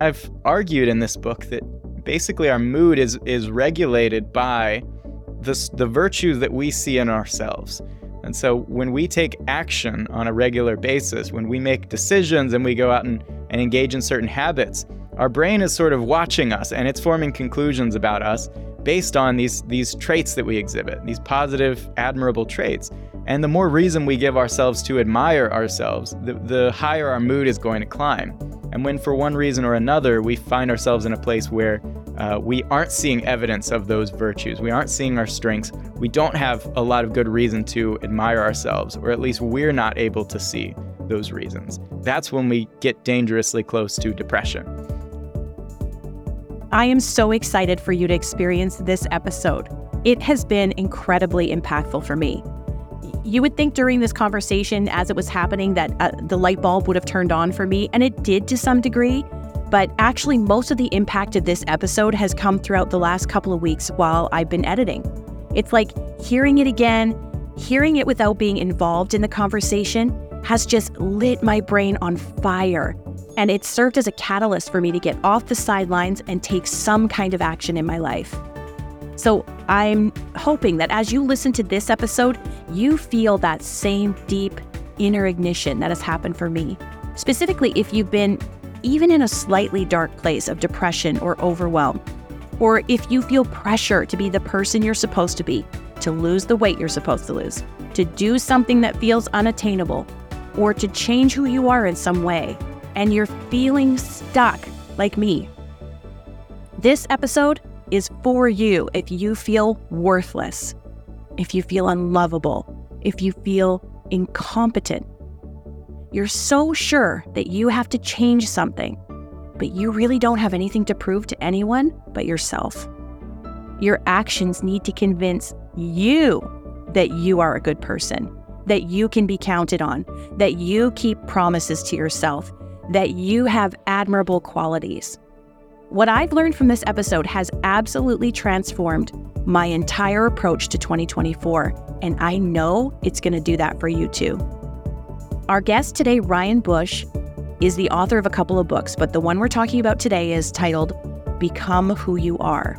I've argued in this book that basically our mood is is regulated by the, the virtues that we see in ourselves. And so when we take action on a regular basis, when we make decisions and we go out and, and engage in certain habits, our brain is sort of watching us and it's forming conclusions about us based on these these traits that we exhibit, these positive, admirable traits. And the more reason we give ourselves to admire ourselves, the, the higher our mood is going to climb. And when, for one reason or another, we find ourselves in a place where uh, we aren't seeing evidence of those virtues, we aren't seeing our strengths, we don't have a lot of good reason to admire ourselves, or at least we're not able to see those reasons. That's when we get dangerously close to depression. I am so excited for you to experience this episode. It has been incredibly impactful for me. You would think during this conversation, as it was happening, that uh, the light bulb would have turned on for me, and it did to some degree. But actually, most of the impact of this episode has come throughout the last couple of weeks while I've been editing. It's like hearing it again, hearing it without being involved in the conversation has just lit my brain on fire. And it served as a catalyst for me to get off the sidelines and take some kind of action in my life. So I'm hoping that as you listen to this episode, you feel that same deep inner ignition that has happened for me. Specifically, if you've been even in a slightly dark place of depression or overwhelm, or if you feel pressure to be the person you're supposed to be, to lose the weight you're supposed to lose, to do something that feels unattainable, or to change who you are in some way, and you're feeling stuck like me. This episode is for you if you feel worthless, if you feel unlovable, if you feel incompetent. You're so sure that you have to change something, but you really don't have anything to prove to anyone but yourself. Your actions need to convince you that you are a good person, that you can be counted on, that you keep promises to yourself, that you have admirable qualities. What I've learned from this episode has absolutely transformed my entire approach to 2024, and I know it's going to do that for you too. Our guest today, Ryan Bush, is the author of a couple of books, but the one we're talking about today is titled Become Who You Are.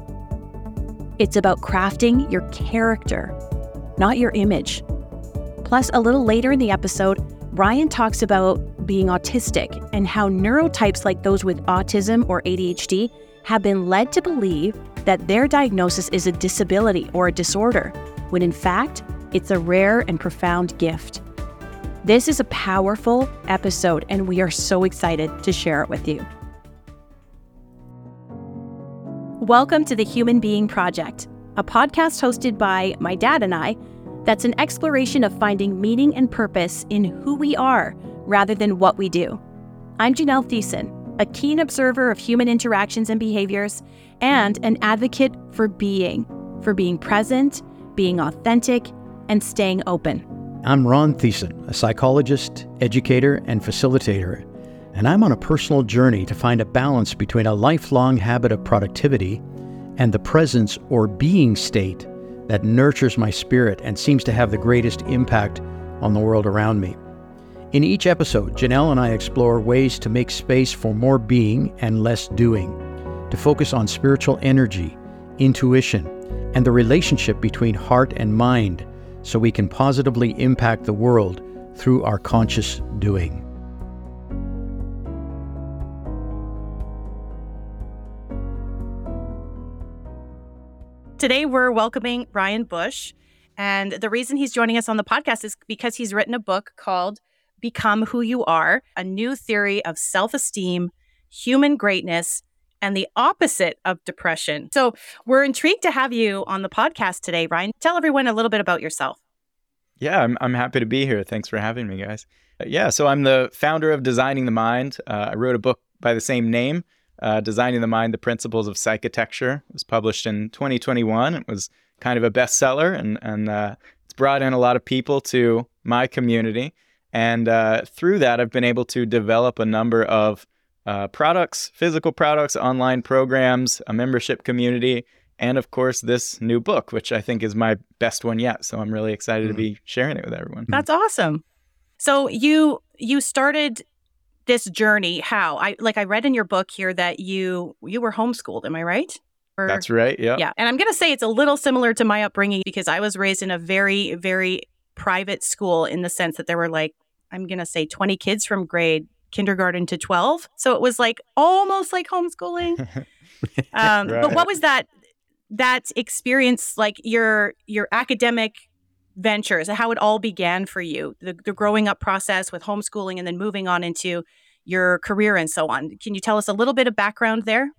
It's about crafting your character, not your image. Plus, a little later in the episode, Ryan talks about being autistic and how neurotypes like those with autism or ADHD have been led to believe that their diagnosis is a disability or a disorder, when in fact, it's a rare and profound gift. This is a powerful episode, and we are so excited to share it with you. Welcome to the Human Being Project, a podcast hosted by my dad and I that's an exploration of finding meaning and purpose in who we are rather than what we do. I'm Janelle Thiessen, a keen observer of human interactions and behaviors, and an advocate for being, for being present, being authentic, and staying open. I'm Ron Thiessen, a psychologist, educator, and facilitator, and I'm on a personal journey to find a balance between a lifelong habit of productivity and the presence or being state that nurtures my spirit and seems to have the greatest impact on the world around me. In each episode, Janelle and I explore ways to make space for more being and less doing, to focus on spiritual energy, intuition, and the relationship between heart and mind so we can positively impact the world through our conscious doing. Today, we're welcoming Ryan Bush. And the reason he's joining us on the podcast is because he's written a book called Become Who You Are, a new theory of self esteem, human greatness, and the opposite of depression. So we're intrigued to have you on the podcast today, Ryan. Tell everyone a little bit about yourself. Yeah, I'm, I'm happy to be here. Thanks for having me, guys. Uh, yeah, so I'm the founder of Designing the Mind. Uh, I wrote a book by the same name, uh, Designing the Mind, The Principles of Psychitecture. It was published in 2021. It was kind of a bestseller, and, and uh, it's brought in a lot of people to my community. And uh, through that, I've been able to develop a number of uh, products, physical products, online programs, a membership community, and of course, this new book, which I think is my best one yet. So I'm really excited mm-hmm. to be sharing it with everyone. That's awesome. So you you started this journey? How? I like I read in your book here that you you were homeschooled, am I right? Or, That's right. Yeah. Yeah. And I'm going to say it's a little similar to my upbringing because I was raised in a very very private school in the sense that there were like I'm going to say 20 kids from grade kindergarten to 12. So it was like almost like homeschooling. um, right. But what was that that experience like your your academic ventures, how it all began for you, the, the growing up process with homeschooling and then moving on into your career and so on. Can you tell us a little bit of background there?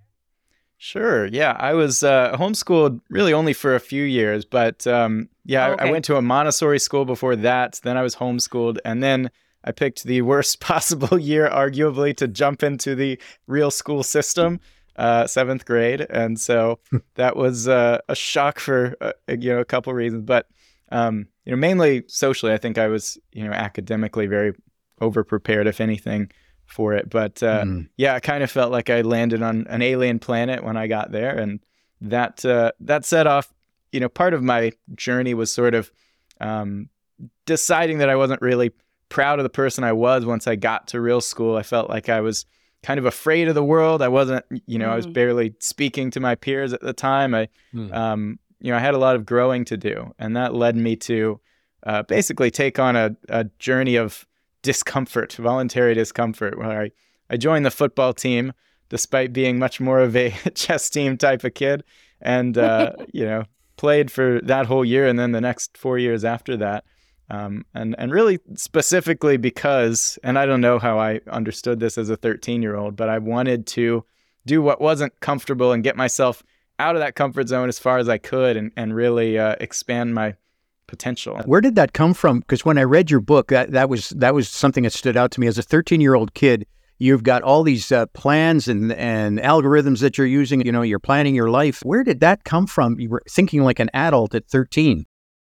Sure. Yeah, I was uh, homeschooled really only for a few years, but um, yeah, okay. I, I, went to a Montessori school before that. Then I was homeschooled, and then I picked the worst possible year, arguably, to jump into the real school system, uh, seventh grade, and so that was uh, a shock for uh, you know a couple reasons, but um, you know mainly socially. I think I was you know academically very overprepared, if anything for it. But uh, mm. yeah, I kind of felt like I landed on an alien planet when I got there, and that uh, that set off. You know, part of my journey was sort of um, deciding that I wasn't really proud of the person I was once I got to real school. I felt like I was kind of afraid of the world. I wasn't, you know, mm. I was mm. barely speaking to my peers at the time. I, mm. um, you know, I had a lot of growing to do, and that led me to uh, basically take on a, a journey of discomfort, voluntary discomfort, where I, I joined the football team despite being much more of a chess team type of kid and, uh, you know, played for that whole year and then the next four years after that. Um, and, and really specifically because, and I don't know how I understood this as a 13 year old, but I wanted to do what wasn't comfortable and get myself out of that comfort zone as far as I could and, and really uh, expand my potential. Where did that come from? Because when I read your book, that, that was that was something that stood out to me as a 13 year old kid. You've got all these uh, plans and and algorithms that you're using. You know, you're planning your life. Where did that come from? You were thinking like an adult at 13.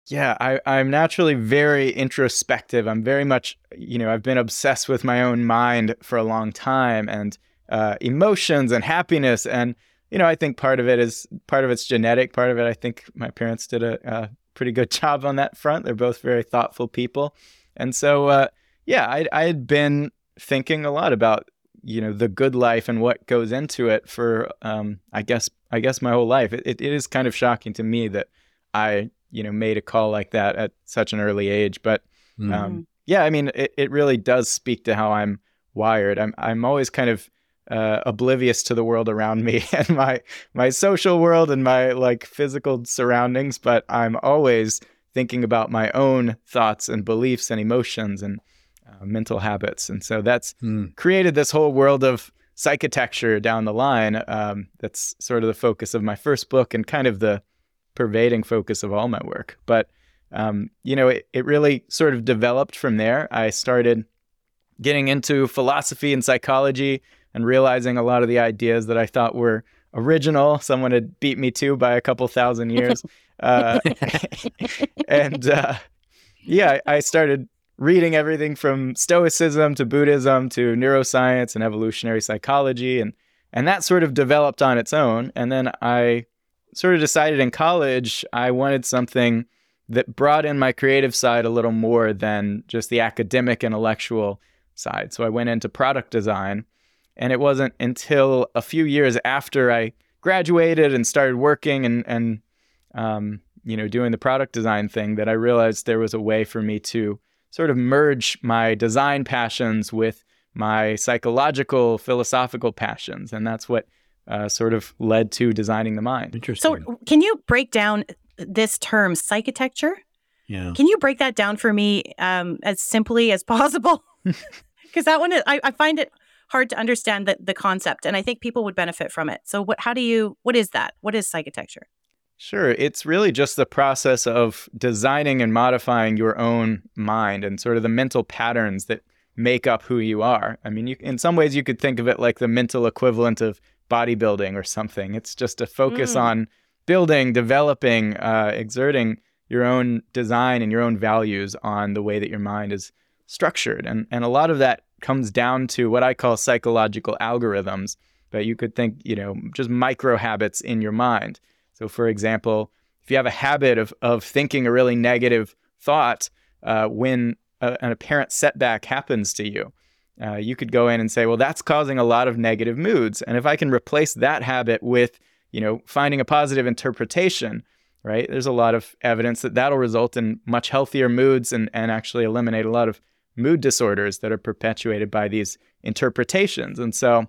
Yeah, I, I'm naturally very introspective. I'm very much, you know, I've been obsessed with my own mind for a long time and uh, emotions and happiness. And, you know, I think part of it is part of it's genetic. Part of it, I think my parents did a, a pretty good job on that front. They're both very thoughtful people, and so uh, yeah, I I had been thinking a lot about you know the good life and what goes into it for um, I guess I guess my whole life. It, it, it is kind of shocking to me that I you know made a call like that at such an early age, but mm. um, yeah, I mean it, it really does speak to how I'm wired. I'm I'm always kind of uh, oblivious to the world around me and my my social world and my like physical surroundings, but I'm always thinking about my own thoughts and beliefs and emotions and uh, mental habits, and so that's mm. created this whole world of psychitecture down the line. Um, that's sort of the focus of my first book and kind of the pervading focus of all my work. But um, you know, it, it really sort of developed from there. I started getting into philosophy and psychology and realizing a lot of the ideas that I thought were original, someone had beat me to by a couple thousand years. Uh, and uh, yeah, I started reading everything from Stoicism to Buddhism to neuroscience and evolutionary psychology, and and that sort of developed on its own. And then I sort of decided in college I wanted something that brought in my creative side a little more than just the academic intellectual side. So I went into product design and it wasn't until a few years after I graduated and started working and, and um, you know, doing the product design thing that I realized there was a way for me to sort of merge my design passions with my psychological, philosophical passions. And that's what uh, sort of led to designing the mind. Interesting. So, can you break down this term, psychitecture? Yeah. Can you break that down for me um, as simply as possible? Because that one, is, I, I find it hard to understand the, the concept and i think people would benefit from it so what how do you what is that what is psychitecture Sure. It's really just the process of designing and modifying your own mind and sort of the mental patterns that make up who you are. I mean, you, in some ways, you could think of it like the mental equivalent of bodybuilding or something. It's just a focus mm. on building, developing, uh, exerting your own design and your own values on the way that your mind is structured. And, and a lot of that comes down to what I call psychological algorithms. But you could think, you know, just micro habits in your mind. So, for example, if you have a habit of, of thinking a really negative thought uh, when a, an apparent setback happens to you, uh, you could go in and say, well, that's causing a lot of negative moods. And if I can replace that habit with, you know, finding a positive interpretation, right? There's a lot of evidence that that'll result in much healthier moods and, and actually eliminate a lot of mood disorders that are perpetuated by these interpretations. And so,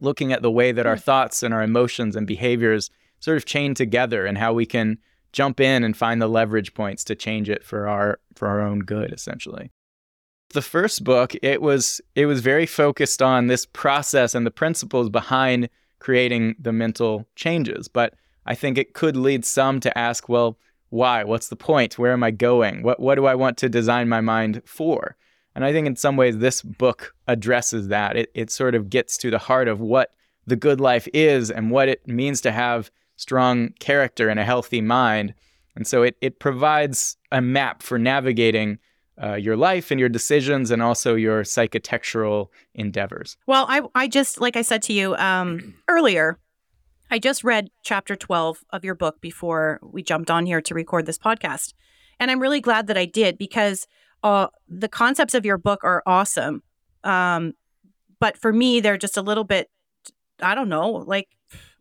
looking at the way that our hmm. thoughts and our emotions and behaviors sort of chain together and how we can jump in and find the leverage points to change it for our for our own good essentially. The first book it was it was very focused on this process and the principles behind creating the mental changes. But i think it could lead some to ask well why? What's the point? Where am i going? What what do i want to design my mind for and i think in some ways this book addresses that it it sort of gets to the heart of what the good life is and what it means to have strong character and a healthy mind and so it, it provides a map for navigating uh, your life and your decisions and also your psychitectural endeavors. Well, I, I just, like I said to you um, earlier, I just read chapter 12 of your book before we jumped on here to record this podcast. And I'm really glad that I did because uh, the concepts of your book are awesome. Um, but for me, they're just a little bit, I don't know, like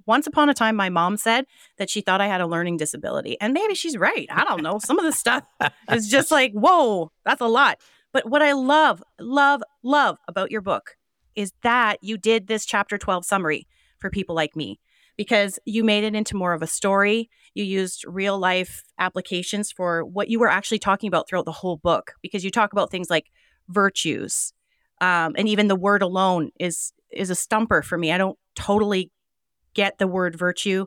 once upon a time, my mom said that she thought I had a learning disability. And maybe she's right. I don't know. Some of the stuff is just like, whoa, that's a lot. But what I love, love, love about your book is that you did this chapter 12 summary for people like me because you made it into more of a story. You used real life applications for what you were actually talking about throughout the whole book because you talk about things like virtues. Um, and even the word alone is is a stumper for me. I don't totally get the word virtue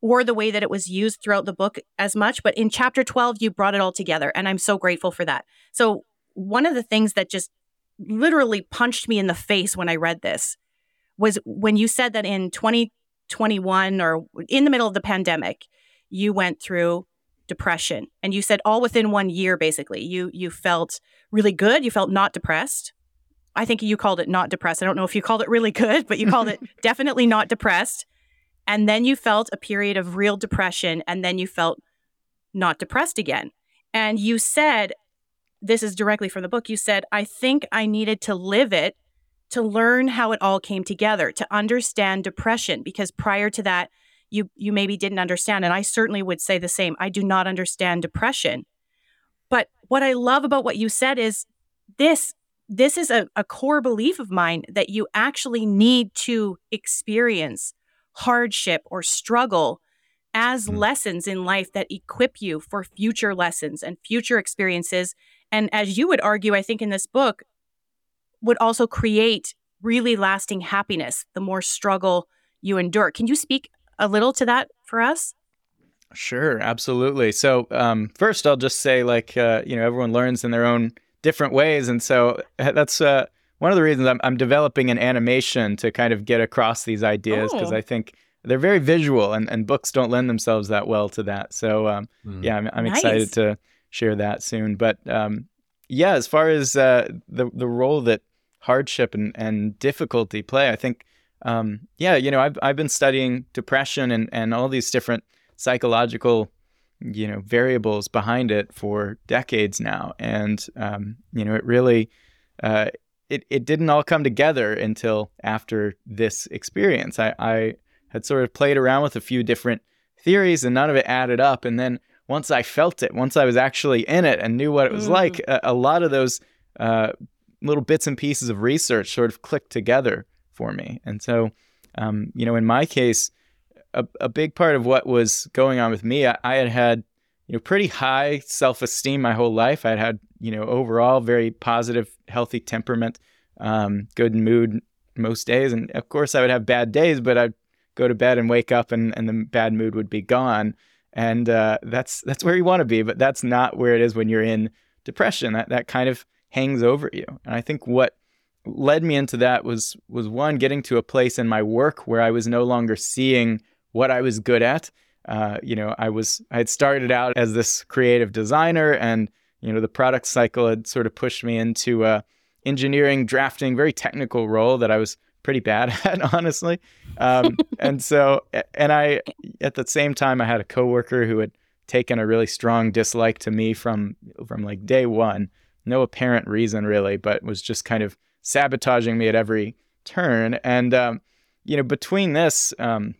or the way that it was used throughout the book as much. But in chapter 12, you brought it all together. And I'm so grateful for that. So, one of the things that just literally punched me in the face when I read this was when you said that in 2021 or in the middle of the pandemic, you went through depression. And you said all within one year basically you you felt really good you felt not depressed. I think you called it not depressed. I don't know if you called it really good but you called it definitely not depressed. And then you felt a period of real depression and then you felt not depressed again. And you said this is directly from the book you said i think i needed to live it to learn how it all came together to understand depression because prior to that you you maybe didn't understand and i certainly would say the same i do not understand depression but what i love about what you said is this this is a, a core belief of mine that you actually need to experience hardship or struggle as mm. lessons in life that equip you for future lessons and future experiences. And as you would argue, I think in this book, would also create really lasting happiness the more struggle you endure. Can you speak a little to that for us? Sure, absolutely. So, um, first, I'll just say, like, uh, you know, everyone learns in their own different ways. And so that's uh, one of the reasons I'm, I'm developing an animation to kind of get across these ideas because oh. I think they're very visual and, and books don't lend themselves that well to that. So um, mm. yeah, I'm, I'm nice. excited to share that soon. But um, yeah, as far as uh, the the role that hardship and, and difficulty play, I think um, yeah, you know, I've I've been studying depression and, and all these different psychological you know variables behind it for decades now, and um, you know, it really uh, it, it didn't all come together until after this experience. I, I had sort of played around with a few different theories and none of it added up. And then once I felt it, once I was actually in it and knew what it was mm. like, a, a, lot of those uh, little bits and pieces of research sort of clicked together for me. And so, um, you know, in my case, a, a big part of what was going on with me, I, I had had you know pretty high self-esteem my whole life. I'd had you know overall very positive, healthy temperament, um, good mood most days, and of course I would have bad days, but I'd go to bed and wake up and, and the bad mood would be gone. And uh, that's that's where you want to be, but that's not where it is when you're in depression. That that kind of hangs over you. And I think what led me into that was was one getting to a place in my work where I was no longer seeing what I was good at uh, you know, I was I had started out as this creative designer, and you know, the product cycle had sort of pushed me into a engineering, drafting, very technical role that I was pretty bad at, honestly. Um, and so, and I at the same time, I had a coworker who had taken a really strong dislike to me from from like day one. No apparent reason really, but was just kind of sabotaging me at every turn. And, um, you know, between this um,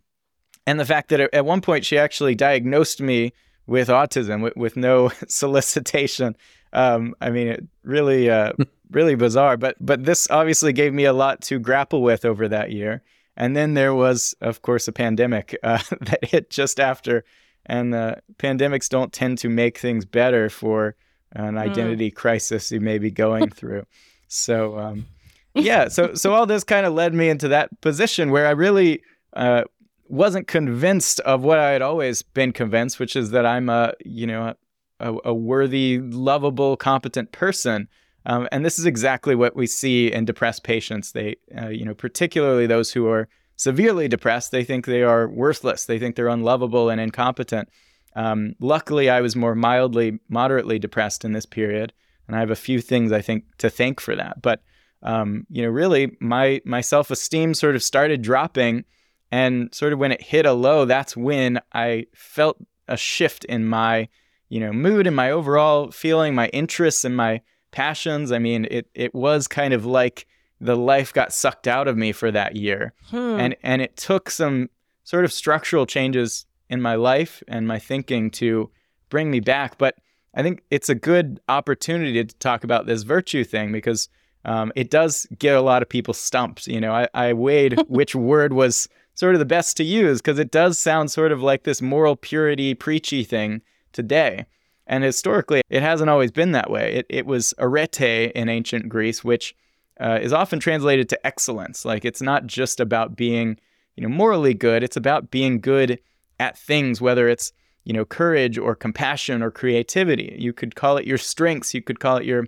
and the fact that at one point she actually diagnosed me with autism with, with no solicitation. Um, I mean, it really, uh, really bizarre. But but this obviously gave me a lot to grapple with over that year. And then there was, of course, a pandemic uh, that hit just after. And uh, pandemics don't tend to make things better for an hmm. identity mm. crisis you may be going through. So, um, yeah, so so all this kind of led me into that position where I really uh, wasn't convinced of what I had always been convinced, which is that I'm a you know a, a worthy, lovable, competent person. Um, and this is exactly what we see in depressed patients. They, uh, you know, particularly those who are severely depressed, they think they are worthless. They think they're unlovable and incompetent. Um, luckily, I was more mildly, moderately depressed in this period, and I have a few things I think to thank for that. But um, you know, really, my my self esteem sort of started dropping, and sort of when it hit a low, that's when I felt a shift in my you know mood and my overall feeling, my interests and my passions. I mean, it it was kind of like the life got sucked out of me for that year, hmm. and and it took some sort of structural changes in my life and my thinking to bring me back. But I think it's a good opportunity to talk about this virtue thing because um, it does get a lot of people stumped. You know, I, I weighed which word was sort of the best to use because it does sound sort of like this moral purity, preachy thing today. And historically, it hasn't always been that way. It, it was arete in ancient Greece, which uh, is often translated to excellence. Like it's not just about being, you know, morally good. It's about being good at things, whether it's you know courage or compassion or creativity. You could call it your strengths. You could call it your,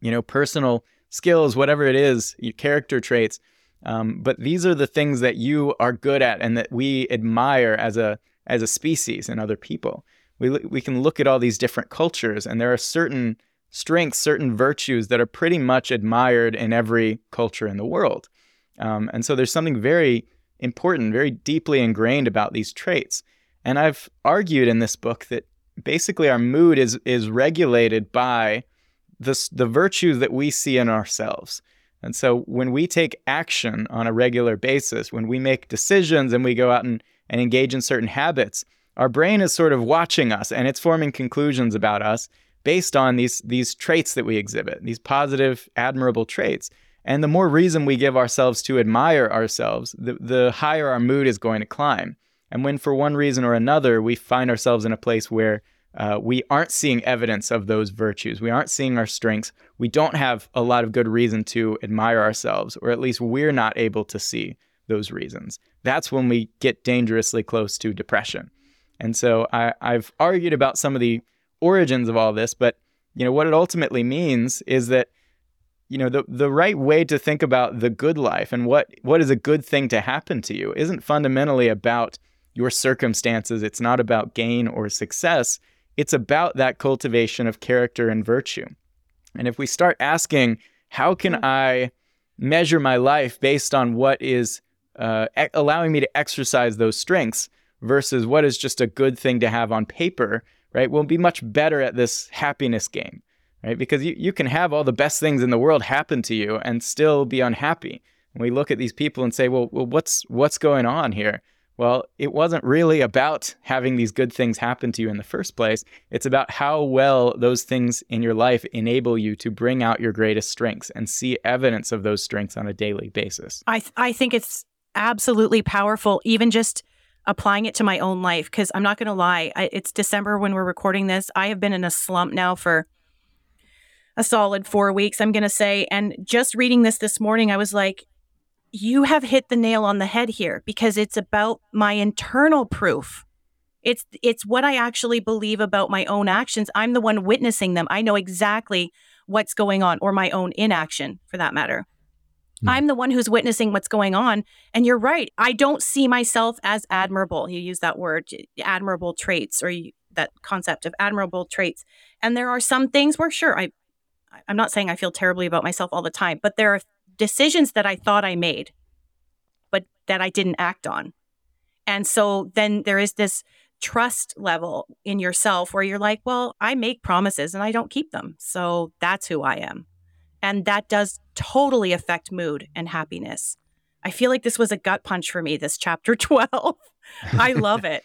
you know, personal skills, whatever it is, your character traits. Um, but these are the things that you are good at and that we admire as a as a species and other people. We we can look at all these different cultures, and there are certain strengths, certain virtues that are pretty much admired in every culture in the world. Um, and so there's something very important, very deeply ingrained about these traits. And I've argued in this book that basically our mood is is regulated by the the virtues that we see in ourselves. And so when we take action on a regular basis, when we make decisions and we go out and, and engage in certain habits, our brain is sort of watching us and it's forming conclusions about us based on these these traits that we exhibit, these positive, admirable traits. And the more reason we give ourselves to admire ourselves, the, the higher our mood is going to climb. And when, for one reason or another, we find ourselves in a place where uh, we aren't seeing evidence of those virtues, we aren't seeing our strengths, we don't have a lot of good reason to admire ourselves, or at least we're not able to see those reasons. That's when we get dangerously close to depression. And so I, I've argued about some of the origins of all this, but you know what it ultimately means is that you know the the right way to think about the good life and what what is a good thing to happen to you isn't fundamentally about your circumstances. It's not about gain or success. It's about that cultivation of character and virtue. And if we start asking how can mm-hmm. i measure my life based on what is uh, e- allowing me to exercise those strengths versus what is just a good thing to have on paper right we'll be much better at this happiness game right? Because you, you can have all the best things in the world happen to you and still be unhappy. And we look at these people and say, well, well what's what's going on here? Well, it wasn't really about having these good things happen to you in the first place. It's about how well those things in your life enable you to bring out your greatest strengths and see evidence of those strengths on a daily basis. I th- I think it's absolutely powerful even just applying it to my own life because I'm not going to lie, I, it's December when we're recording this. I have been in a slump now for a solid four weeks, I'm going to say. And just reading this this morning, I was like, you have hit the nail on the head here because it's about my internal proof. It's it's what I actually believe about my own actions. I'm the one witnessing them. I know exactly what's going on or my own inaction for that matter. Mm. I'm the one who's witnessing what's going on and you're right. I don't see myself as admirable. You use that word admirable traits or you, that concept of admirable traits. And there are some things where sure I I'm not saying I feel terribly about myself all the time, but there are decisions that I thought I made, but that I didn't act on. And so then there is this trust level in yourself where you're like, well, I make promises and I don't keep them. So that's who I am. And that does totally affect mood and happiness. I feel like this was a gut punch for me, this chapter 12. I love it.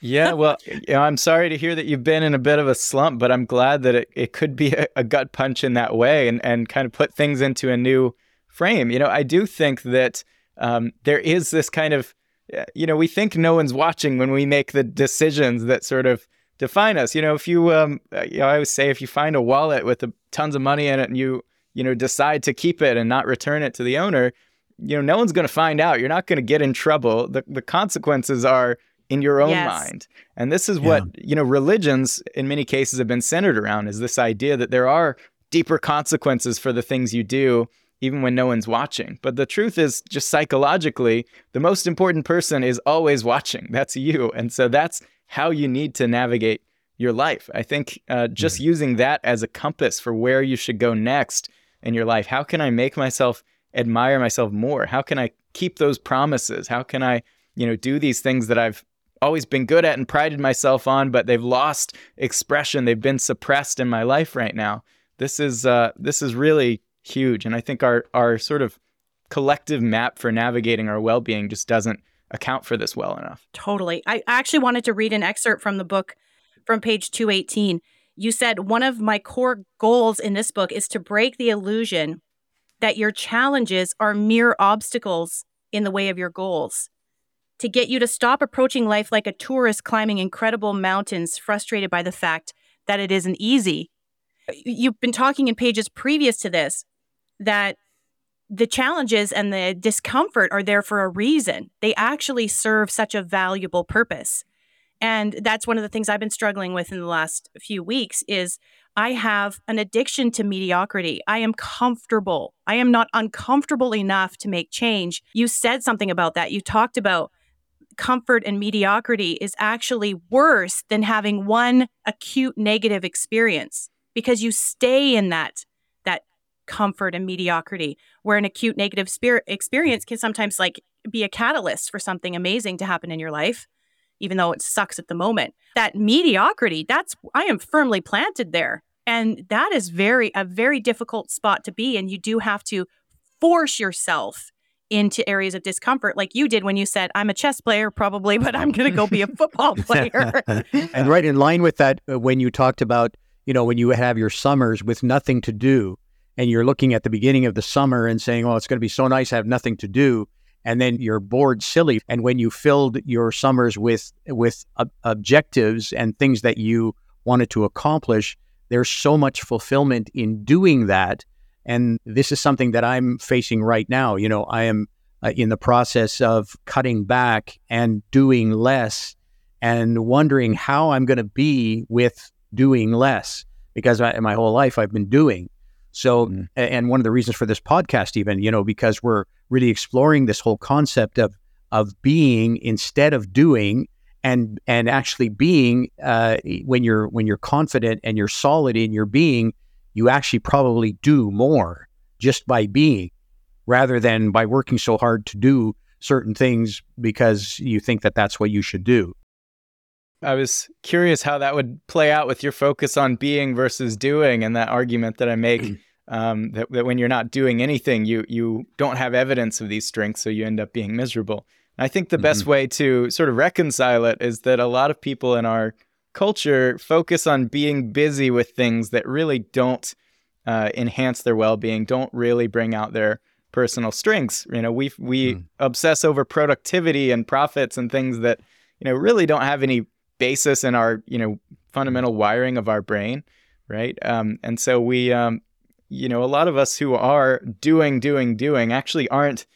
Yeah, well, I'm sorry to hear that you've been in a bit of a slump, but I'm glad that it, it could be a, a gut punch in that way and, and kind of put things into a new frame. You know, I do think that um, there is this kind of, you know, we think no one's watching when we make the decisions that sort of define us. You know, if you, um, uh, you know, I always say if you find a wallet with a, tons of money in it and you, you know, decide to keep it and not return it to the owner, you know, no one's going to find out. You're not going to get in trouble. The, the consequences are in your own yes. mind. And this is what, you know, religions in many cases have been centered around is this idea that there are deeper consequences for the things you do even when no one's watching. But the truth is, just psychologically, the most important person is always watching. That's you. And so that's how you need to navigate your life. I think uh, just using that as a compass for where you should go next in your life. How can I make myself admire myself more? How can I keep those promises? How can I, you know, do these things that I've always been good at and prided myself on, but they've lost expression. They've been suppressed in my life right now. This is uh, this is really huge. And I think our our sort of collective map for navigating our well-being just doesn't account for this well enough. Totally. I actually wanted to read an excerpt from the book from page 218. You said one of my core goals in this book is to break the illusion that your challenges are mere obstacles in the way of your goals. To get you to stop approaching life like a tourist climbing incredible mountains, frustrated by the fact that it isn't easy. You've been talking in pages previous to this that the challenges and the discomfort are there for a reason. They actually serve such a valuable purpose. And that's one of the things I've been struggling with in the last few weeks is I have an addiction to mediocrity. I am comfortable. I am not uncomfortable enough to make change. You said something about that. You talked about comfort and mediocrity is actually worse than having one acute negative experience because you stay in that that comfort and mediocrity, where an acute negative spirit experience can sometimes like be a catalyst for something amazing to happen in your life, even though it sucks at the moment. That mediocrity, that's I am firmly planted there. And that is very a very difficult spot to be. And you do have to force yourself into areas of discomfort like you did when you said i'm a chess player probably but i'm going to go be a football player and right in line with that uh, when you talked about you know when you have your summers with nothing to do and you're looking at the beginning of the summer and saying, "Oh, it's going to be so nice. I have nothing to do," and then you're bored silly. And when you filled your summers with with ob- objectives and things that you wanted to accomplish, there's so much fulfillment in doing that. And this is something that I'm facing right now. You know, I am uh, in the process of cutting back and doing less, and wondering how I'm going to be with doing less because I, my whole life I've been doing. So, mm-hmm. and one of the reasons for this podcast, even, you know, because we're really exploring this whole concept of of being instead of doing, and and actually being uh, when you're when you're confident and you're solid in your being, you actually probably do more just by being, rather than by working so hard to do certain things because you think that that's what you should do. I was curious how that would play out with your focus on being versus doing and that argument that I make um, that, that when you're not doing anything, you you don't have evidence of these strengths, so you end up being miserable. And I think the mm-hmm. best way to sort of reconcile it is that a lot of people in our culture focus on being busy with things that really don't uh, enhance their well-being, don't really bring out their personal strengths. You know, we we mm. obsess over productivity and profits and things that you know really don't have any basis in our you know fundamental wiring of our brain, right? Um, and so we um, you know, a lot of us who are doing, doing, doing actually aren't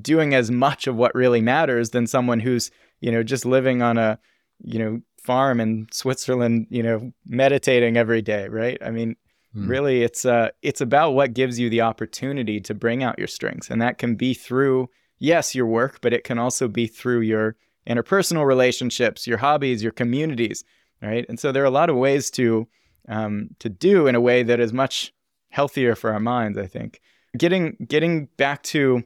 doing as much of what really matters than someone who's, you know, just living on a, you know, farm in Switzerland, you know, meditating every day, right? I mean, hmm. really it's uh it's about what gives you the opportunity to bring out your strengths. And that can be through yes, your work, but it can also be through your interpersonal relationships, your hobbies, your communities, right? And so there are a lot of ways to um, to do in a way that is much healthier for our minds. I think getting getting back to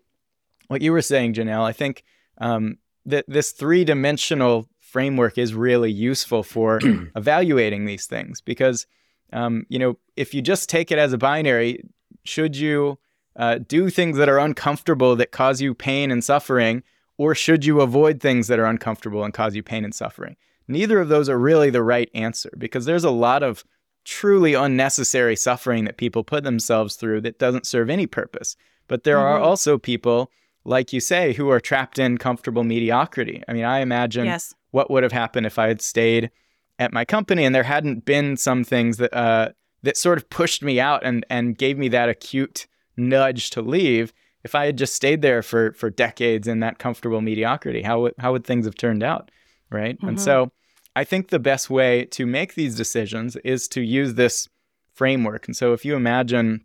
what you were saying, Janelle. I think um, that this three dimensional framework is really useful for evaluating these things because um, you know if you just take it as a binary, should you uh, do things that are uncomfortable that cause you pain and suffering, or should you avoid things that are uncomfortable and cause you pain and suffering? Neither of those are really the right answer because there's a lot of truly unnecessary suffering that people put themselves through that doesn't serve any purpose. But there mm-hmm. are also people, like you say, who are trapped in comfortable mediocrity. I mean, I imagine yes. What would have happened if I had stayed at my company and there hadn't been some things that uh, that sort of pushed me out and and gave me that acute nudge to leave. If I had just stayed there for for decades in that comfortable mediocrity, how would how would things have turned out, right? Mm-hmm. And so I think the best way to make these decisions is to use this framework. And so if you imagine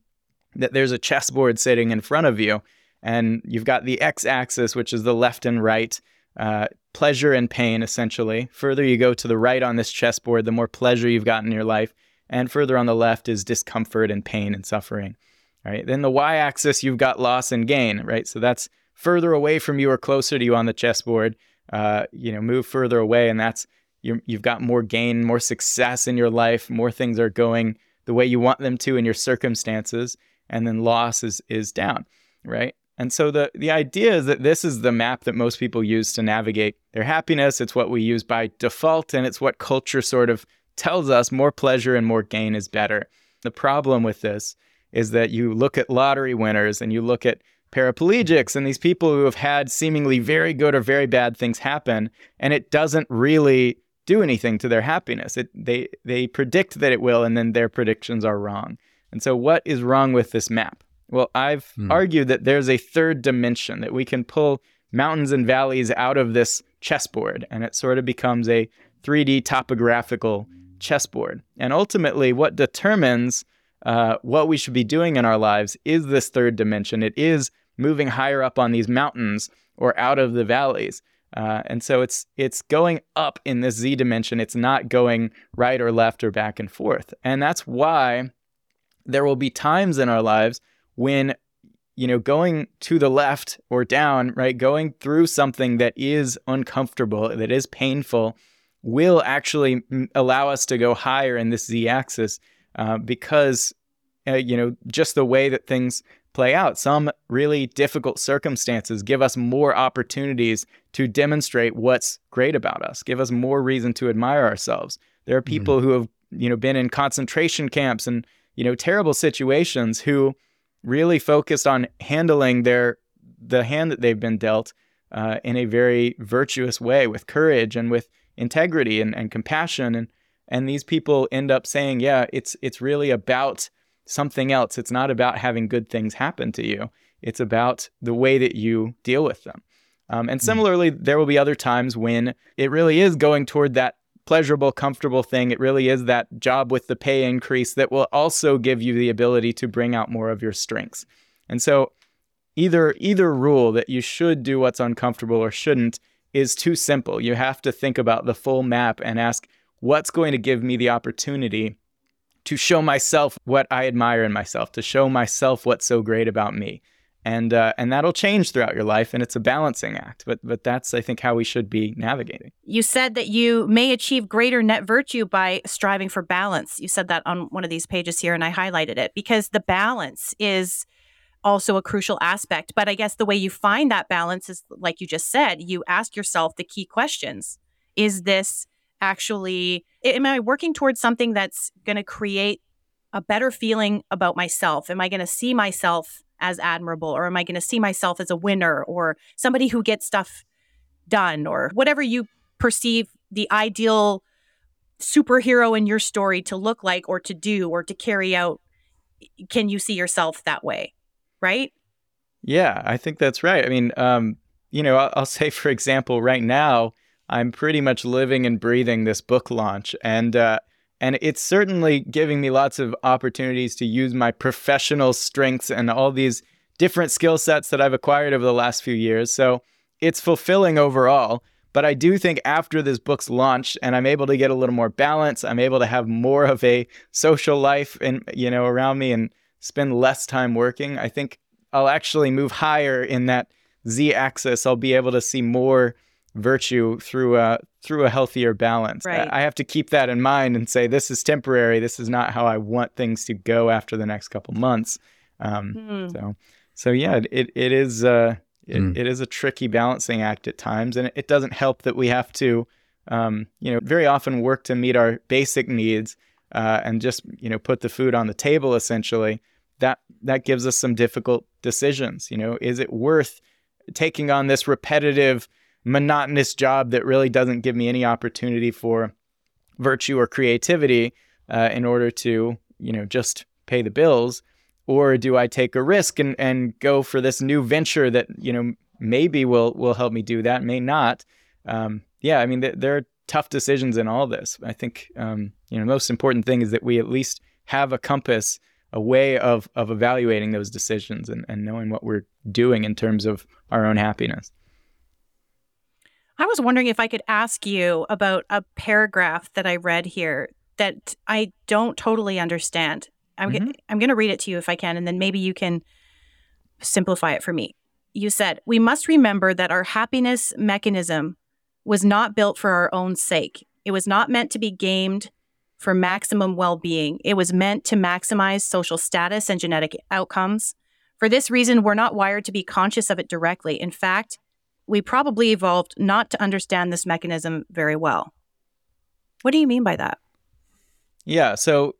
that there's a chessboard sitting in front of you, and you've got the x axis, which is the left and right, uh, pleasure and pain, essentially. Further you go to the right on this chessboard, the more pleasure you've got in your life. And further on the left is discomfort and pain and suffering. Right. Then the y axis, you've got loss and gain, right? So that's further away from you or closer to you on the chessboard. Uh, you know, move further away, and that's you you've got more gain, more success in your life, more things are going the way you want them to in your circumstances, and then loss is is down, right? And so the the idea is that this is the map that most people use to navigate their happiness. It's what we use by default, and it's what culture sort of tells us more pleasure and more gain is better. The problem with this is that you look at lottery winners and you look at paraplegics and these people who have had seemingly very good or very bad things happen, and it doesn't really do anything to their happiness. It, they they predict that it will, and then their predictions are wrong. And so, what is wrong with this map? Well, I've mm. argued that there's a third dimension that we can pull mountains and valleys out of this chessboard, and it sort of becomes a 3D topographical chessboard. And ultimately, what determines uh, what we should be doing in our lives is this third dimension. It is moving higher up on these mountains or out of the valleys. Uh, and so it's it's going up in this z dimension. It's not going right or left or back and forth. And that's why there will be times in our lives when you know going to the left or down, right, going through something that is uncomfortable, that is painful, will actually allow us to go higher in this z axis uh, because uh, you know just the way that things play out. Some really difficult circumstances give us more opportunities to demonstrate what's great about us, give us more reason to admire ourselves. There are mm-hmm. people mm-hmm. who have, you know, been in concentration camps and, you know, terrible situations who really focused on handling their the hand that they've been dealt uh, in a very virtuous way with courage and with integrity and, and compassion and and these people end up saying yeah it's it's really about something else. It's not about having good things happen to you, it's about the way that you deal with them. Um, and mm-hmm. similarly, there will be other times when it really is going toward that pleasurable, comfortable thing. It really is that job with the pay increase that will also give you the ability to bring out more of your strengths. And so, either either rule that you should do what's uncomfortable or shouldn't is too simple. You have to think about the full map and ask what's going to give me the opportunity to show myself what I admire in myself, to show myself what's so great about me. And uh, and that'll change throughout your life, and it's a balancing act. But but that's I think how we should be navigating. You said that you may achieve greater net virtue by striving for balance. You said that on one of these pages here, and I highlighted it because the balance is also a crucial aspect. But I guess the way you find that balance is like you just said, you ask yourself the key questions: Is this actually am I working towards something that's going to create a better feeling about myself? Am I going to see myself as admirable or am I going to see myself as a winner or somebody who gets stuff done or whatever you perceive the ideal superhero in your story to look like or to do or to carry out? Can you see yourself that way? Right? Yeah, I think that's right. I mean, um, you know, I'll, I'll say, for example, right now, I'm pretty much living and breathing this book launch, and uh, and it's certainly giving me lots of opportunities to use my professional strengths and all these different skill sets that I've acquired over the last few years. So it's fulfilling overall. But I do think after this book's launch and I'm able to get a little more balance, I'm able to have more of a social life and you know around me and spend less time working. I think I'll actually move higher in that Z axis. I'll be able to see more virtue through a through a healthier balance. Right. I have to keep that in mind and say this is temporary. This is not how I want things to go after the next couple months. Um, mm. So So yeah, it it is uh, it, Mm. it is a tricky balancing act at times, and it doesn't help that we have to, um, you know, very often work to meet our basic needs uh, and just you know put the food on the table essentially. That that gives us some difficult decisions. You know, is it worth taking on this repetitive, monotonous job that really doesn't give me any opportunity for virtue or creativity uh, in order to you know just pay the bills? or do I take a risk and, and go for this new venture that you know maybe will will help me do that, may not? Um, yeah, I mean th- there are tough decisions in all this. I think um, you know most important thing is that we at least have a compass, a way of of evaluating those decisions and, and knowing what we're doing in terms of our own happiness. I was wondering if I could ask you about a paragraph that I read here that I don't totally understand. I'm Mhm. g- I'm going to read it to you if I can, and then maybe you can simplify it for me. You said we must remember that our happiness mechanism was not built for our own sake. It was not meant to be gamed for maximum well-being. It was meant to maximize social status and genetic outcomes. For this reason, we're not wired to be conscious of it directly. In fact, we probably evolved not to understand this mechanism very well. What do you mean by that? Yeah, so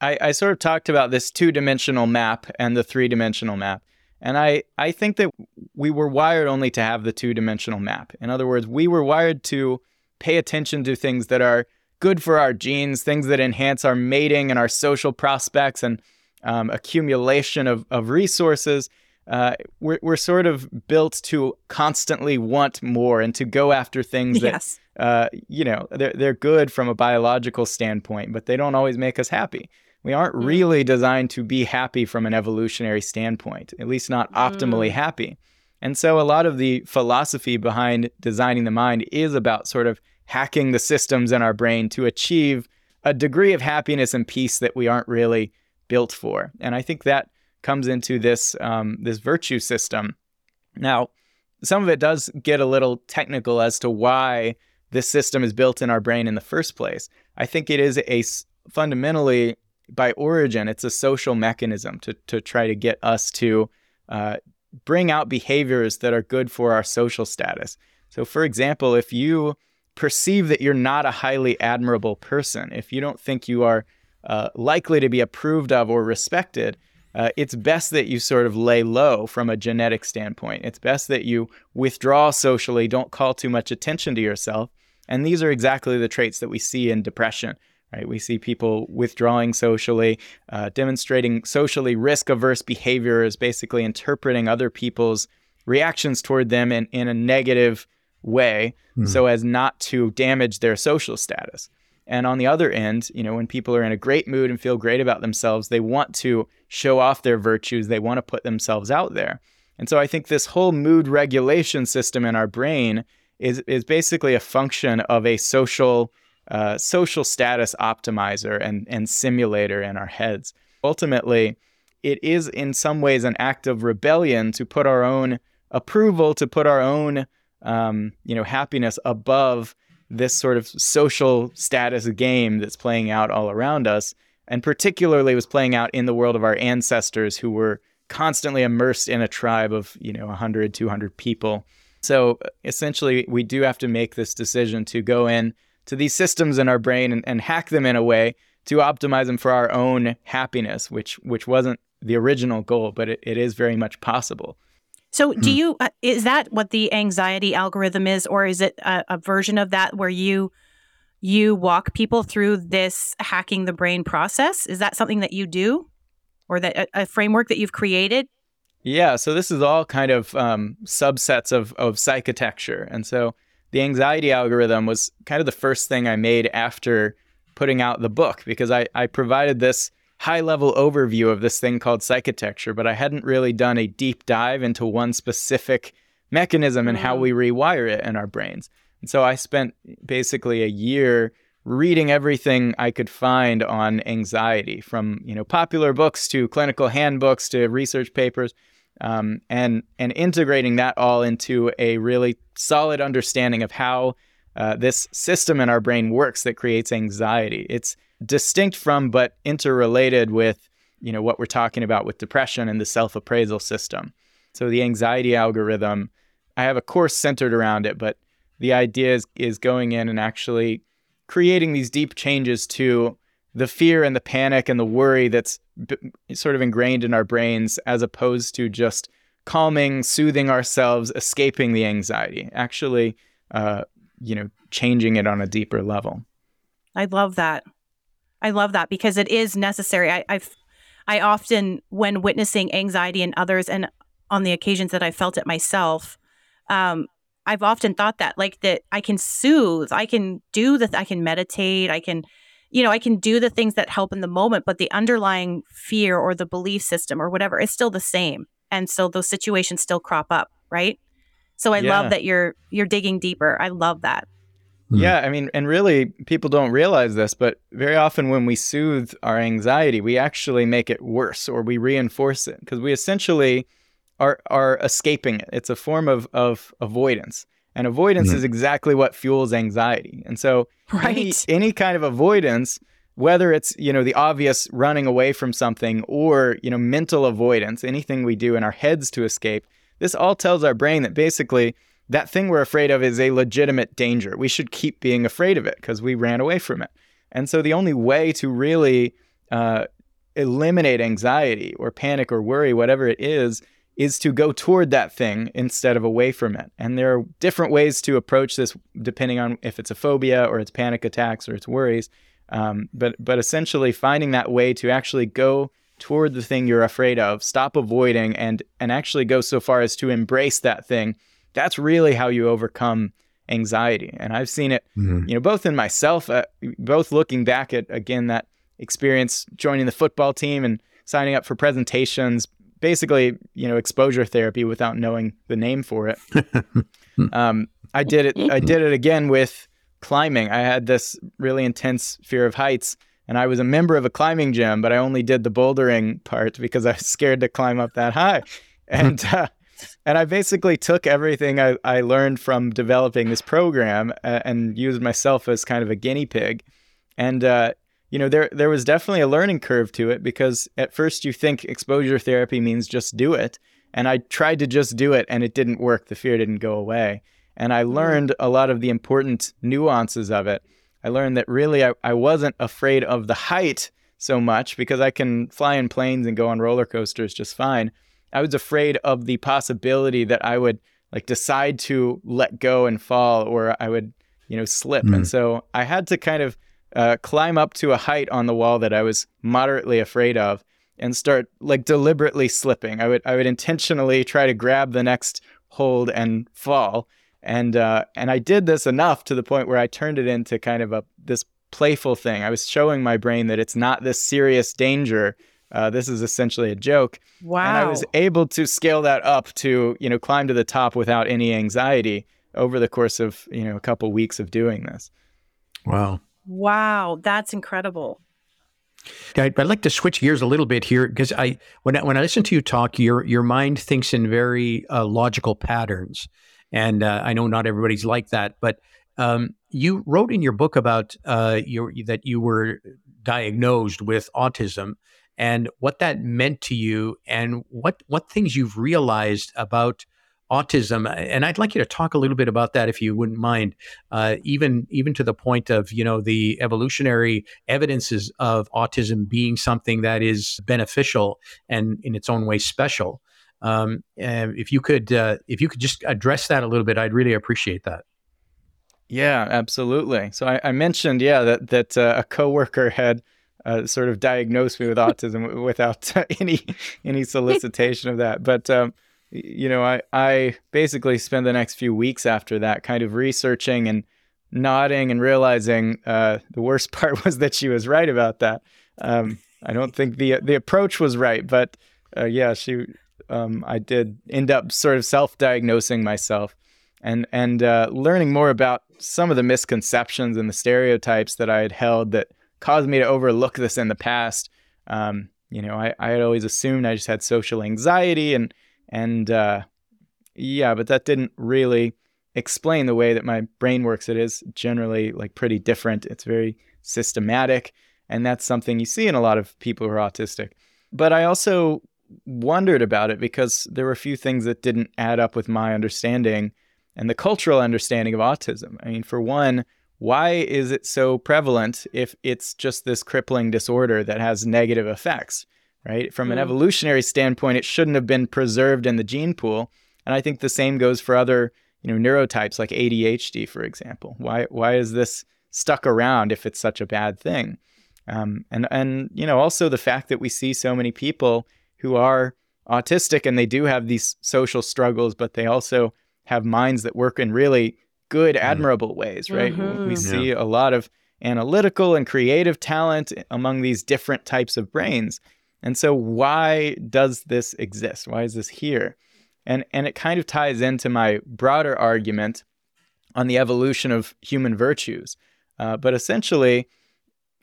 I, I sort of talked about this two dimensional map and the three dimensional map. And I, I think that we were wired only to have the two dimensional map. In other words, we were wired to pay attention to things that are good for our genes, things that enhance our mating and our social prospects and um, accumulation of, of resources. Uh, we're, we're sort of built to constantly want more and to go after things that Yes. uh, you know, they're, they're good from a biological standpoint, but they don't always make us happy. We aren't Mm. really designed to be happy from an evolutionary standpoint, at least not optimally Mm. happy. And so a lot of the philosophy behind designing the mind is about sort of hacking the systems in our brain to achieve a degree of happiness and peace that we aren't really built for. And I think that comes into this um, this virtue system. Now, some of it does get a little technical as to why this system is built in our brain in the first place. I think it is a fundamentally by origin, it's a social mechanism to to try to get us to uh, bring out behaviors that are good for our social status. So, for example, if you perceive that you're not a highly admirable person, if you don't think you are uh, likely to be approved of or respected, uh, it's best that you sort of lay low from a genetic standpoint. It's best that you withdraw socially, don't call too much attention to yourself. And these are exactly the traits that we see in depression, right? We see people withdrawing socially, uh, demonstrating socially risk averse behaviors, basically interpreting other people's reactions toward them in, in a negative way Hmm. so as not to damage their social status. And on the other end, you know, when people are in a great mood and feel great about themselves, they want to show off their virtues. They want to put themselves out there. And so I think this whole mood regulation system in our brain is is basically a function of a social uh, social status optimizer and and simulator in our heads. Ultimately, it is in some ways an act of rebellion to put our own approval, to put our own um, you know happiness above this sort of social status game that's playing out all around us, and particularly was playing out in the world of our ancestors who were constantly immersed in a tribe of you know 100 200 people. So essentially we do have to make this decision to go in to these systems in our brain and, and hack them in a way to optimize them for our own happiness which which wasn't the original goal but it, it is very much possible So, do Hmm. you uh, is that what the anxiety algorithm is, or is it a, a version of that where you you walk people through this hacking the brain process? Is that something that you do, or that a, a framework that you've created? Yeah, so this is all kind of um, subsets of, of psychitecture. And so the anxiety algorithm was kind of the first thing I made after putting out the book because I, I provided this high level overview of this thing called psychitecture, but I hadn't really done a deep dive into one specific mechanism and how Mm. we rewire it in our brains. And so I spent basically a year reading everything I could find on anxiety from, you know, popular books to clinical handbooks to research papers um, and and integrating that all into a really solid understanding of how uh, this system in our brain works that creates anxiety. It's distinct from but interrelated with you know what we're talking about with depression and the self-appraisal system. So the anxiety algorithm, I have a course centered around it, but the idea is, is going in and actually creating these deep changes to the fear and the panic and the worry that's b- sort of ingrained in our brains as opposed to just calming, soothing ourselves, escaping the anxiety, actually, uh, you know, changing it on a deeper level. I love that. I love that because it is necessary. I, I've, I often, when witnessing anxiety in others and on the occasions that I felt it myself, um, I've often thought that like that I can soothe, I can do the, I can meditate, I can, you know, I can do the things that help in the moment, but the underlying fear or the belief system or whatever is still the same and so those situations still crop up right so i yeah. love that you're you're digging deeper i love that. Yeah i mean and really people don't realize this but very often when we soothe our anxiety we actually make it worse or we reinforce it because we essentially are are escaping it it's a form of of avoidance and avoidance mm-hmm. is exactly what fuels anxiety and so right. any, any kind of avoidance whether it's you know the obvious running away from something or you know mental avoidance anything we do in our heads to escape this all tells our brain that basically that thing we're afraid of is a legitimate danger. We should keep being afraid of it because we ran away from it. And so the only way to really uh, eliminate anxiety or panic or worry whatever it is is to go toward that thing instead of away from it. And there are different ways to approach this depending on if it's a phobia or it's panic attacks or it's worries. Um, but but essentially finding that way to actually go toward the thing you're afraid of, stop avoiding, and and actually go so far as to embrace that thing. That's really how you overcome anxiety. And I've seen it, mm-hmm. you know, both in myself, uh, both looking back at again that experience joining the football team and signing up for presentations, basically, you know, exposure therapy without knowing the name for it. um, I did it. I did it again with climbing. I had this really intense fear of heights, and I was a member of a climbing gym, but I only did the bouldering part because I was scared to climb up that high. And uh, and I basically took everything I, I learned from developing this program uh, and used myself as kind of a guinea pig. And uh, you know, there there was definitely a learning curve to it because at first you think exposure therapy means just do it, and I tried to just do it and it didn't work. The fear didn't go away. And I mm. learned a lot of the important nuances of it. I learned that really I, I wasn't afraid of the height so much because I can fly in planes and go on roller coasters just fine. I was afraid of the possibility that I would like decide to let go and fall or I would, you know, slip. Mm. And so I had to kind of uh, climb up to a height on the wall that I was moderately afraid of and start like deliberately slipping. I would I would intentionally try to grab the next hold and fall and uh, and I did this enough to the point where I turned it into kind of a this playful thing. I was showing my brain that it's not this serious danger. Uh, this is essentially a joke. Wow! And I was able to scale that up to you know climb to the top without any anxiety over the course of you know a couple weeks of doing this. Wow! Wow, that's incredible. I'd, I'd like to switch gears a little bit here because I when I, when I listen to you talk, your your mind thinks in very uh, logical patterns. And uh, I know not everybody's like that, but um, you wrote in your book about uh, your, that you were diagnosed with autism and what that meant to you and what, what things you've realized about autism and i'd like you to talk a little bit about that if you wouldn't mind uh, even even to the point of you know the evolutionary evidences of autism being something that is beneficial and in its own way special um, if you could, uh, if you could just address that a little bit, I'd really appreciate that. Yeah, absolutely. So I, I mentioned, yeah, that that uh, a coworker had uh, sort of diagnosed me with autism without any any solicitation of that. But um, you know, I I basically spend the next few weeks after that kind of researching and nodding and realizing uh, the worst part was that she was right about that. Um, I don't think the the approach was right, but uh, yeah, she um, I did end up sort of self-diagnosing myself and and uh, learning more about some of the misconceptions and the stereotypes that I had held that caused me to overlook this in the past. Um, you know, I, I had always assumed I just had social anxiety and and uh, yeah, but that didn't really explain the way that my brain works. It is generally like pretty different. It's very systematic, and that's something you see in a lot of people who are autistic. but I also wondered about it because there were a few things that didn't add up with my understanding and the cultural understanding of autism. I mean, for one, why is it so prevalent if it's just this crippling disorder that has negative effects, right? From mm. an evolutionary standpoint, it shouldn't have been preserved in the gene pool. And I think the same goes for other, you know, neurotypes like ADHD, for example. Why why is this stuck around if it's such a bad thing? Um, and and you know, also the fact that we see so many people who are autistic and they do have these social struggles, but they also have minds that work in really good, mm-hmm. admirable ways, right? Mm-hmm. We see yeah. a lot of analytical and creative talent among these different types of brains. And so why does this exist? Why is this here? And and it kind of ties into my broader argument on the evolution of human virtues. Uh, but essentially,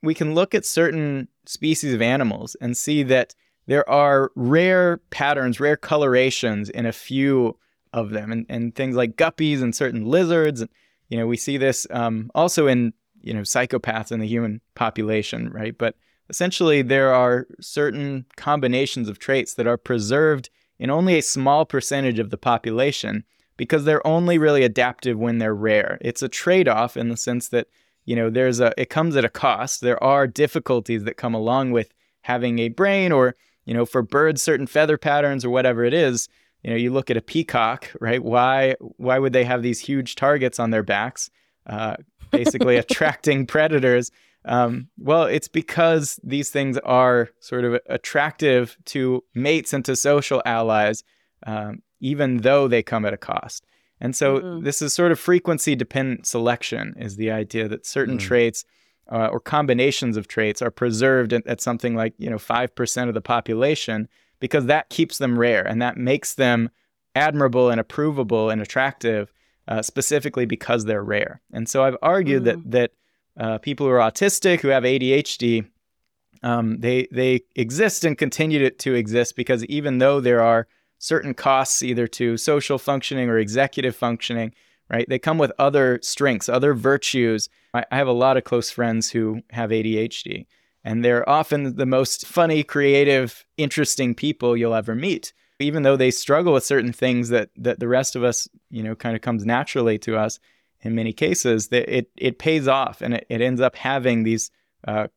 we can look at certain species of animals and see that there are rare patterns, rare colorations in a few of them, and, and things like guppies and certain lizards. And, You know, we see this um, also in you know psychopaths in the human population, right? But essentially, there are certain combinations of traits that are preserved in only a small percentage of the population because they're only really adaptive when they're rare. It's a trade-off in the sense that you know there's a it comes at a cost. There are difficulties that come along with having a brain or you know, for birds, certain feather patterns or whatever it is, you know, you look at a peacock, right? Why why would they have these huge targets on their backs, uh, basically attracting predators? Um, well, it's because these things are sort of attractive to mates and to social allies, um, even though they come at a cost. And so mm-hmm. this is sort of frequency dependent selection is the idea that certain mm-hmm. traits uh, or combinations of traits are preserved at, at something like you know five percent of the population because that keeps them rare and that makes them admirable and approvable and attractive uh, specifically because they're rare. And so I've argued mm. that that uh, people who are autistic who have ADHD um, they they exist and continue to, to exist because even though there are certain costs either to social functioning or executive functioning, right? They come with other strengths, other virtues. I, I have a lot of close friends who have ADHD, and they're often the most funny, creative, interesting people you'll ever meet. Even though they struggle with certain things that that the rest of us, you know, kind of comes naturally to us in many cases, that it it pays off and it, it ends up having these uh,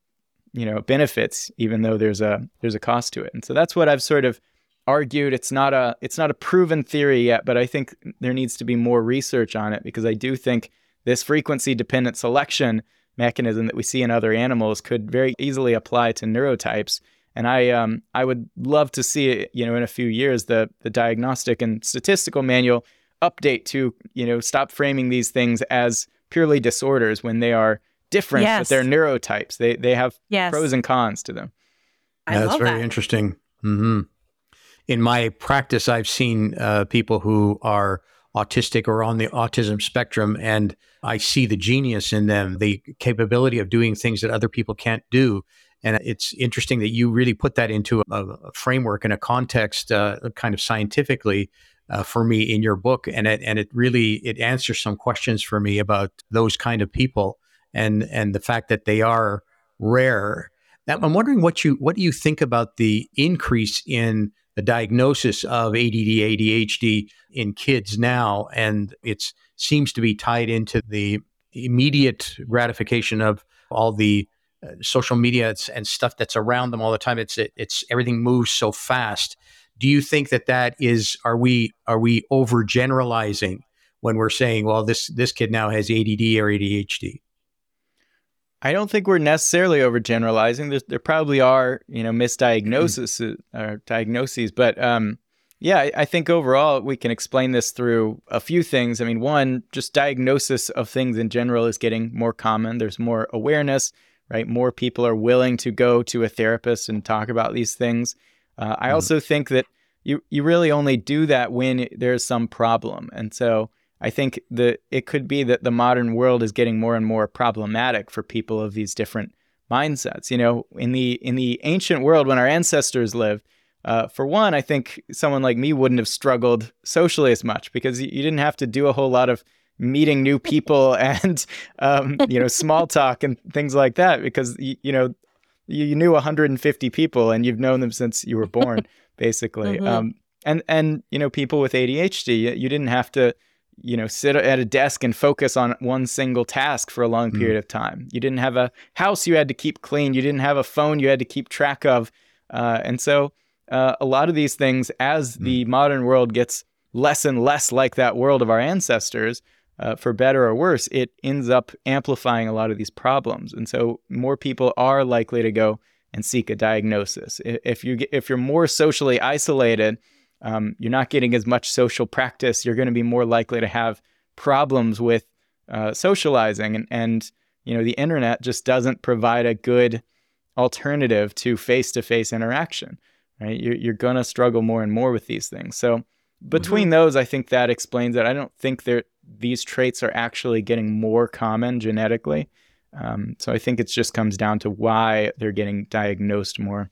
you know benefits even though there's a there's a cost to it. And so that's what I've sort of argued it's not a it's not a proven theory yet, but I think there needs to be more research on it because I do think this frequency dependent selection mechanism that we see in other animals could very easily apply to neurotypes. And I um I would love to see it, you know, in a few years the the diagnostic and statistical manual update to, you know, stop framing these things as purely disorders when they are different, yes. but they're neurotypes. They they have yes. pros and cons to them. I yeah, that's very that. interesting. Mm-hmm in my practice, I've seen uh, people who are autistic or on the autism spectrum, and I see the genius in them, the capability of doing things that other people can't do. And it's interesting that you really put that into a, a framework and a context, uh, kind of scientifically, uh, for me in your book, and it and it really it answers some questions for me about those kind of people and and the fact that they are rare. Now, I'm wondering what you what do you think about the increase in the diagnosis of ADD, ADHD in kids now, and it seems to be tied into the immediate gratification of all the uh, social media and stuff that's around them all the time. It's it, it's everything moves so fast. Do you think that that is are we are we overgeneralizing when we're saying, well, this this kid now has ADD or ADHD? I don't think we're necessarily overgeneralizing. There, there probably are, you know, misdiagnoses or diagnoses, but um, yeah, I, I think overall we can explain this through a few things. I mean, one, just diagnosis of things in general is getting more common. There's more awareness, right? More people are willing to go to a therapist and talk about these things. Uh, I mm-hmm. also think that you you really only do that when there's some problem, and so I think that it could be that the modern world is getting more and more problematic for people of these different mindsets. You know, in the in the ancient world when our ancestors lived, uh, for one, I think someone like me wouldn't have struggled socially as much because you, you didn't have to do a whole lot of meeting new people and um, you know small talk and things like that because you know you, you knew 150 people and you've known them since you were born, basically. Mhm. Um, and and you know, people with ADHD, you, you didn't have to, you know, sit at a desk and focus on one single task for a long Mm. period of time. You didn't have a house you had to keep clean. You didn't have a phone you had to keep track of. Uh, and so, uh, a lot of these things, as Mm. the modern world gets less and less like that world of our ancestors, uh, for better or worse, it ends up amplifying a lot of these problems. And so more people are likely to go and seek a diagnosis. If you get, if you're more socially isolated, um, you're not getting as much social practice. You're going to be more likely to have problems with uh, socializing, and, and you know the internet just doesn't provide a good alternative to face-to-face interaction. Right? You're, you're going to struggle more and more with these things. So between those, I think that explains it. I don't think that these traits are actually getting more common genetically. Um, so I think it just comes down to why they're getting diagnosed more.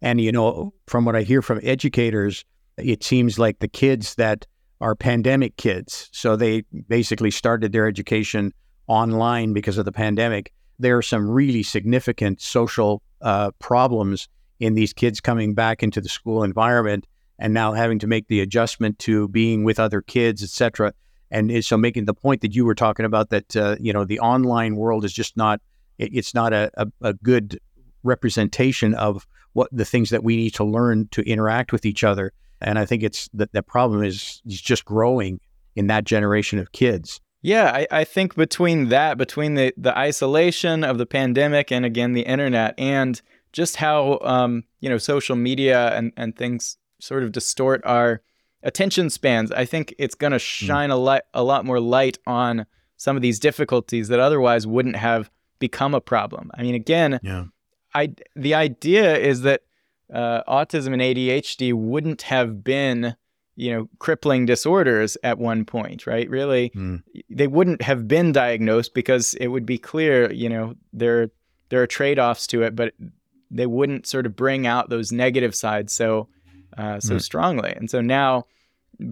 And, you know, from what I hear from educators, it seems like the kids that are pandemic kids, so they basically started their education online because of the pandemic. There are some really significant social uh, problems in these kids coming back into the school environment and now having to make the adjustment to being with other kids, et cetera. And so making the point that you were talking about that, uh, you know, the online world is just not, it's not a, a, a good representation of what the things that we need to learn to interact with each other. And I think it's that the problem is, is just growing in that generation of kids. Yeah, I, I think between that, between the, the isolation of the pandemic and again the internet, and just how um, you know social media and, and things sort of distort our attention spans, I think it's going to shine a light a lot more light on some of these difficulties that otherwise wouldn't have become a problem. I mean, again, Yeah. I the idea is that uh, autism and ADHD wouldn't have been you know crippling disorders at one point, right? Really, Mm. they wouldn't have been diagnosed because it would be clear, you know, there there are trade offs to it, but they wouldn't sort of bring out those negative sides so uh, so Mm. strongly. And so now,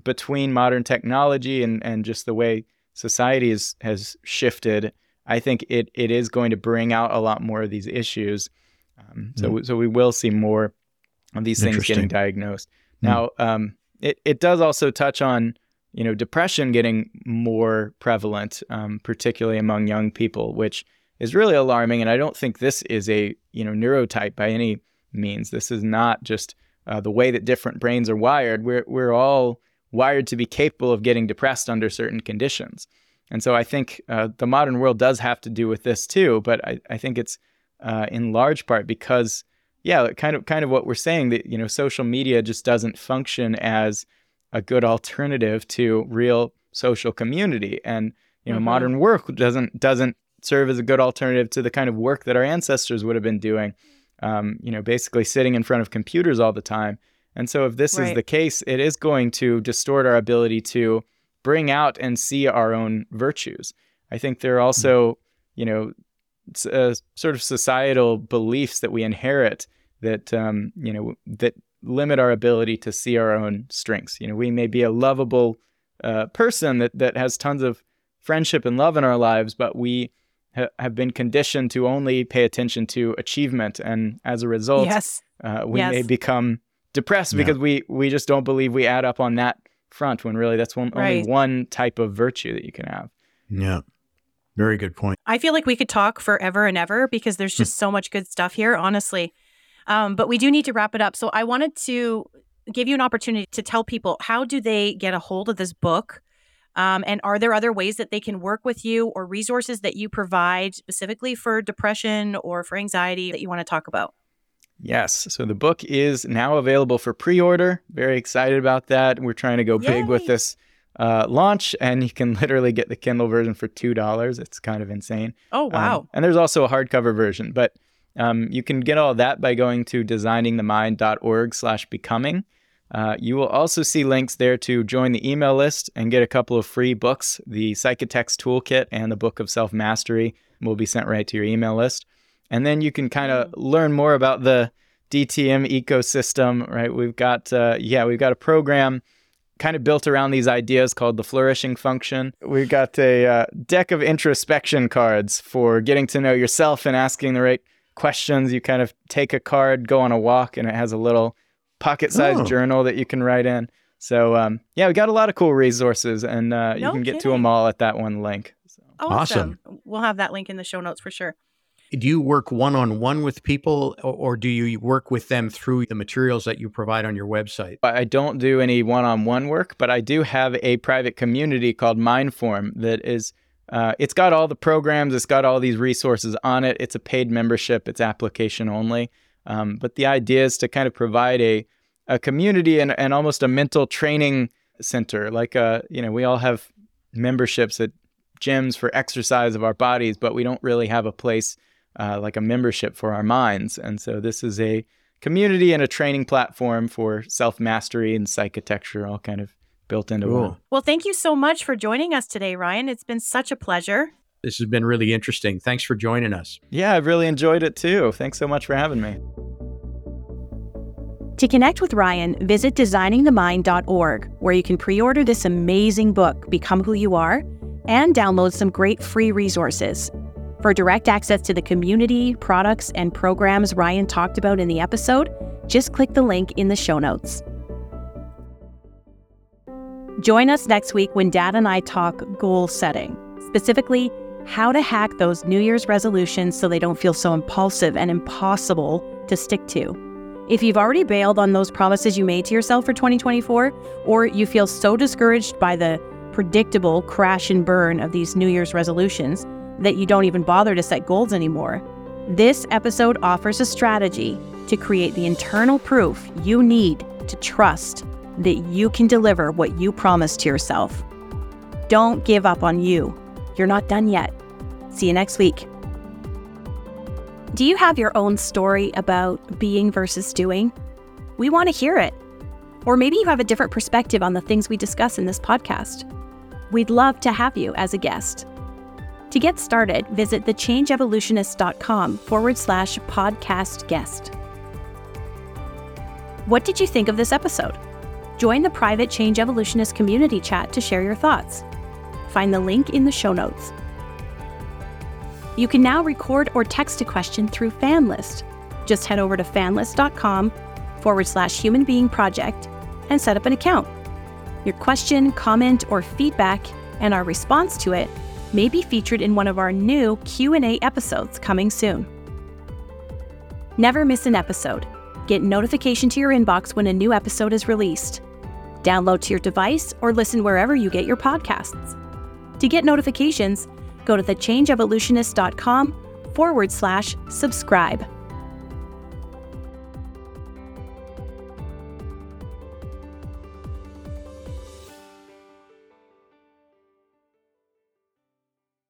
between modern technology and and just the way society is, has shifted, I think it it is going to bring out a lot more of these issues. Um, so so we will see more of these things getting diagnosed. Hmm. Now, um, it it does also touch on you know depression getting more prevalent, um, particularly among young people, which is really alarming. And I don't think this is a you know neurotype by any means. This is not just uh, the way that different brains are wired. We're we're all wired to be capable of getting depressed under certain conditions. And so I think uh, the modern world does have to do with this too. But I, I think it's uh, in large part because yeah, kind of kind of what we're saying that you know social media just doesn't function as a good alternative to real social community, and you know Mhm. modern work doesn't doesn't serve as a good alternative to the kind of work that our ancestors would have been doing. Um, you know, basically sitting in front of computers all the time. And so, if this is the case, it is going to distort our ability to bring out and see our own virtues. I think there are also, you know, uh, sort of societal beliefs that we inherit that, um, you know, that limit our ability to see our own strengths. You know, we may be a lovable uh, person that that has tons of friendship and love in our lives, but we ha- have been conditioned to only pay attention to achievement, and as a result, Yes. uh, we may become depressed Yeah. because we we just don't believe we add up on that front when really that's one, Right. only one type of virtue that you can have. Yeah. Very good point. I feel like we could talk forever and ever because there's just so much good stuff here, honestly. Um, but we do need to wrap it up. So I wanted to give you an opportunity to tell people how do they get a hold of this book? Um, and are there other ways that they can work with you or resources that you provide specifically for depression or for anxiety that you want to talk about? Yes. So the book is now available for pre-order. Very excited about that. We're trying to go big with this uh, launch, and you can literally get the Kindle version for two dollars. It's kind of insane. Oh, Um, wow. and there's also a hardcover version, but um, you can get all that by going to designingthemind.org slash becoming. Uh, you will also see links there to join the email list and get a couple of free books. The Psychitect's Toolkit and the Book of Self Mastery will be sent right to your email list. And then you can kind of learn more about the DTM ecosystem, right? We've got, uh, yeah, we've got a program kind of built around these ideas called the flourishing function. We've got a uh, deck of introspection cards for getting to know yourself and asking the right questions. You kind of take a card, go on a walk, and it has a little pocket-sized Oh. journal that you can write in. So um, yeah, we got a lot of cool resources, and uh, you No can get to them all at that one link. So. Awesome. We'll have that link in the show notes for sure. Do you work one on one with people or, do you work with them through the materials that you provide on your website? I don't do any one-on-one work, but I do have a private community called Mindform that is. Uh, it's got all the programs. It's got all these resources on it. It's a paid membership. It's application only. Um, but the idea is to kind of provide a a community and, and almost a mental training center. Like uh, you know, we all have memberships at gyms for exercise of our bodies, but we don't really have a place uh, like a membership for our minds. And so this is a community and a training platform for self mastery and psychitecture, all kind of built into Cool. one. Well, thank you so much for joining us today, Ryan. It's been such a pleasure. This has been really interesting. Thanks for joining us. Yeah, I've really enjoyed it too. Thanks so much for having me. To connect with Ryan, visit designingthemind.org, where you can pre order this amazing book, Become Who You Are, and download some great free resources. For direct access to the community, products, and programs Ryan talked about in the episode, just click the link in the show notes. Join us next week when Dad and I talk goal setting, specifically how to hack those New Year's resolutions so they don't feel so impulsive and impossible to stick to. If you've already bailed on those promises you made to yourself for 2024, or you feel so discouraged by the predictable crash and burn of these New Year's resolutions that you don't even bother to set goals anymore, this episode offers a strategy to create the internal proof you need to trust that you can deliver what you promised to yourself. Don't give up on you. You're not done yet. See you next week. Do you have your own story about being versus doing? We want to hear it. Or maybe you have a different perspective on the things we discuss in this podcast. We'd love to have you as a guest. To get started, visit thechangeevolutionist.com forward slash podcast guest. What did you think of this episode? Join the private Change Evolutionist community chat to share your thoughts. Find the link in the show notes. You can now record or text a question through FanList. Just head over to fanlist.com forward slash human being project and set up an account. Your question, comment, or feedback and our response to it may be featured in one of our new Q&A episodes coming soon. Never miss an episode. Get notification to your inbox when a new episode is released. Download to your device or listen wherever you get your podcasts. To get notifications, go to thechangeevolutionist.com forward slash subscribe.